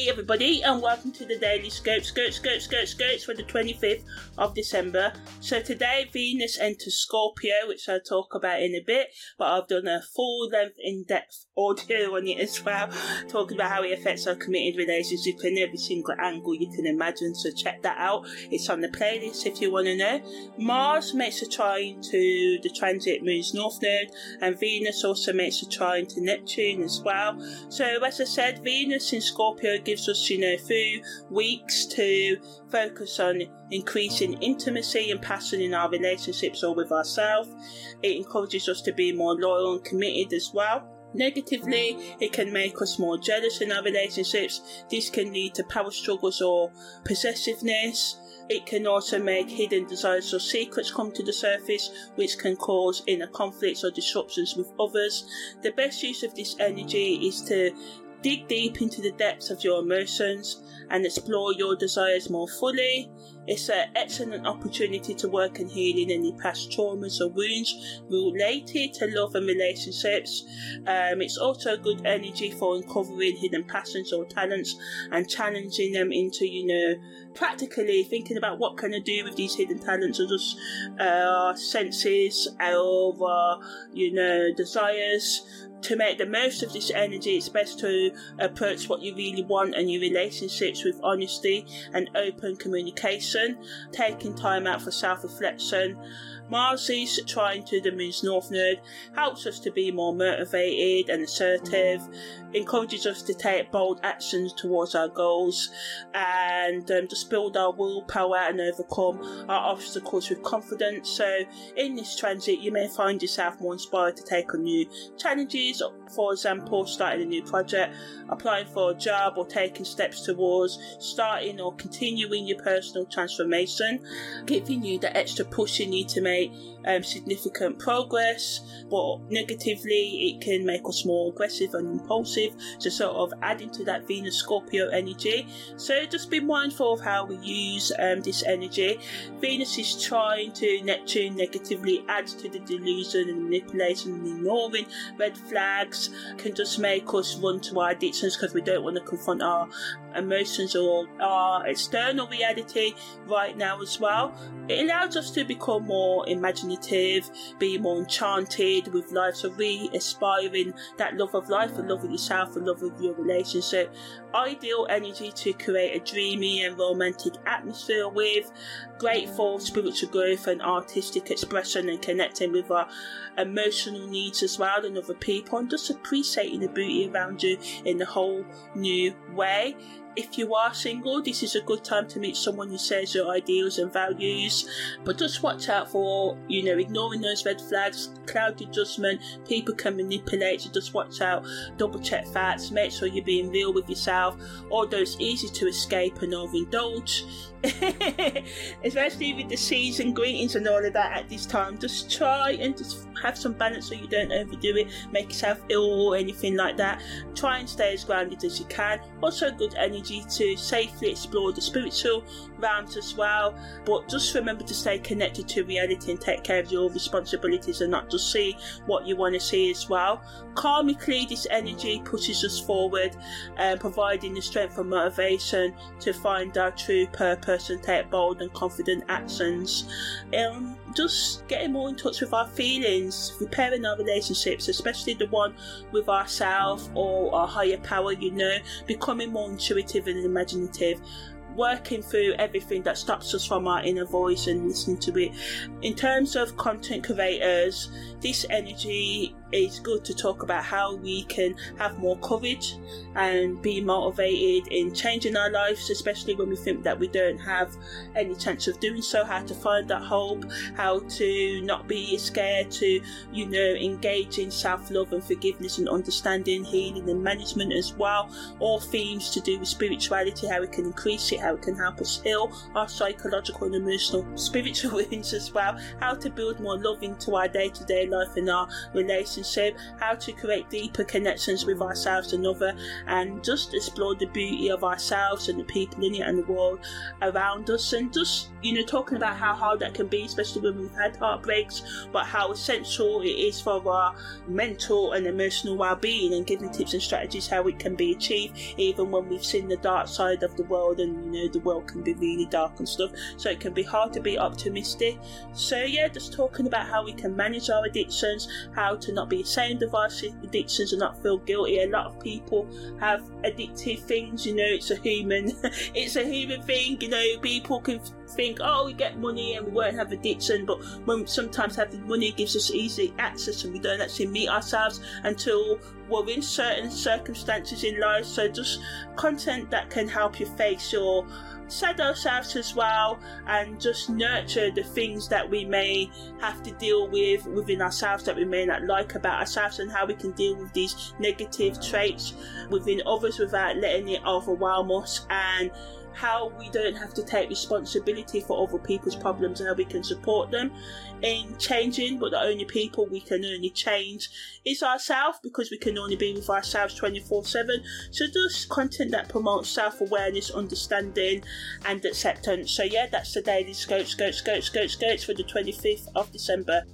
Hey everybody, and welcome to the Daily Scope, Scope, Scope, Scope, Scopes for the 25th of December. So today Venus enters Scorpio, which I'll talk about in a bit, but I've done a full length, in depth audio on it as well, talking about how it affects our committed relationship in every single angle you can imagine. So check that out. It's on the playlist if you want to know. Mars makes a trine to the transit moon's north node, and Venus also makes a trine to Neptune as well. So as I said, Venus in Scorpio gives us, you know, few weeks to focus on increasing intimacy and passion in our relationships or with ourselves. It encourages us to be more loyal and committed as well. Negatively, it can make us more jealous in our relationships. This can lead to power struggles or possessiveness. It can also make hidden desires or secrets come to the surface, which can cause inner conflicts or disruptions with others. The best use of this energy is to dig deep into the depths of your emotions and explore your desires more fully. It's an excellent opportunity to work in healing any past traumas or wounds related to love and relationships. Um, it's also a good energy for uncovering hidden passions or talents and challenging them into, you know, practically thinking about what can I do with these hidden talents or just uh, senses, our, you know, desires to make the most of this energy, it's best to approach what you really want and your relationships with honesty and open communication, taking time out for self reflection. Mars's trine to moon's north node helps us to be more motivated and assertive, encourages us to take bold actions towards our goals, and um, just build our willpower and overcome our obstacles with confidence. So, in this transit, you may find yourself more inspired to take on new challenges, for example, starting a new project, applying for a job, or taking steps towards starting or continuing your personal transformation, giving you the extra push you need to make um, significant progress, but negatively, it can make us more aggressive and impulsive. So, sort of adding to that Venus Scorpio energy. So, just be mindful of how we use um, this energy. Venus is trine to Neptune negatively adds to the delusion and manipulation and ignoring red flags can just make us run to our addictions because we don't want to confront our emotions or our external reality right now as well. It allows us to become more imaginative, be more enchanted with life, so really aspiring that love of life and love of yourself and love of your relationship. Ideal energy to create a dreamy and romantic atmosphere with, great for spiritual growth and artistic expression and connecting with our emotional needs as well and other people and just appreciating the beauty around you in a whole new way. If you are single, this is a good time to meet someone who shares your ideals and values. But just watch out for, you know, ignoring those red flags, cloudy judgment. People can manipulate, so just watch out, double check facts, make sure you're being real with yourself. Although it's easy to escape and overindulge, especially with the season greetings and all of that at this time. Just try and just have some balance so you don't overdo it, make yourself ill or anything like that. Try and stay as grounded as you can. Also, good energy to safely explore the spiritual realms as well. But just remember to stay connected to reality and take care of your responsibilities and not just see what you want to see as well. Karmically, this energy pushes us forward, uh, providing the strength and motivation to find our true purpose and take bold and confident actions. Um, just getting more in touch with our feelings, repairing our relationships, especially the one with ourselves or our higher power, you know, becoming more intuitive and imaginative working through everything that stops us from our inner voice and listening to it. In terms of content creators, this energy is good to talk about how we can have more courage and be motivated in changing our lives, especially when we think that we don't have any chance of doing so. How to find that hope, how to not be scared to, you know, engage in self love and forgiveness and understanding, healing and management as well. All themes to do with spirituality, how we can increase it, how it can help us heal our psychological and emotional spiritual wounds as well, how to build more love into our day to day life and our relationships relationship, how to create deeper connections with ourselves and other, and just explore the beauty of ourselves and the people in it and the world around us, and just you know talking about how hard that can be, especially when we've had heartbreaks, but how essential it is for our mental and emotional well-being, and giving tips and strategies how it can be achieved, even when we've seen the dark side of the world, and you know the world can be really dark and stuff. So it can be hard to be optimistic. So yeah, just talking about how we can manage our addictions, how to not be ashamed of our addictions and not feel guilty. A lot of people have addictive things. You know, it's a human, it's a human thing. You know, people can think, oh, we get money and we won't have addiction, but when sometimes having money gives us easy access and we don't actually meet ourselves until we're in certain circumstances in life. So just content that can help you face your sad ourselves as well and just nurture the things that we may have to deal with within ourselves that we may not like about ourselves and how we can deal with these negative traits within others without letting it overwhelm us and how we don't have to take responsibility for other people's problems and how we can support them in changing, but the only people we can only change is ourselves because we can only be with ourselves 24 7. So, just content that promotes self awareness, understanding, and acceptance. So, yeah, that's the daily Scope, Scope, Scope, Scope, Scopes for the 25th of December.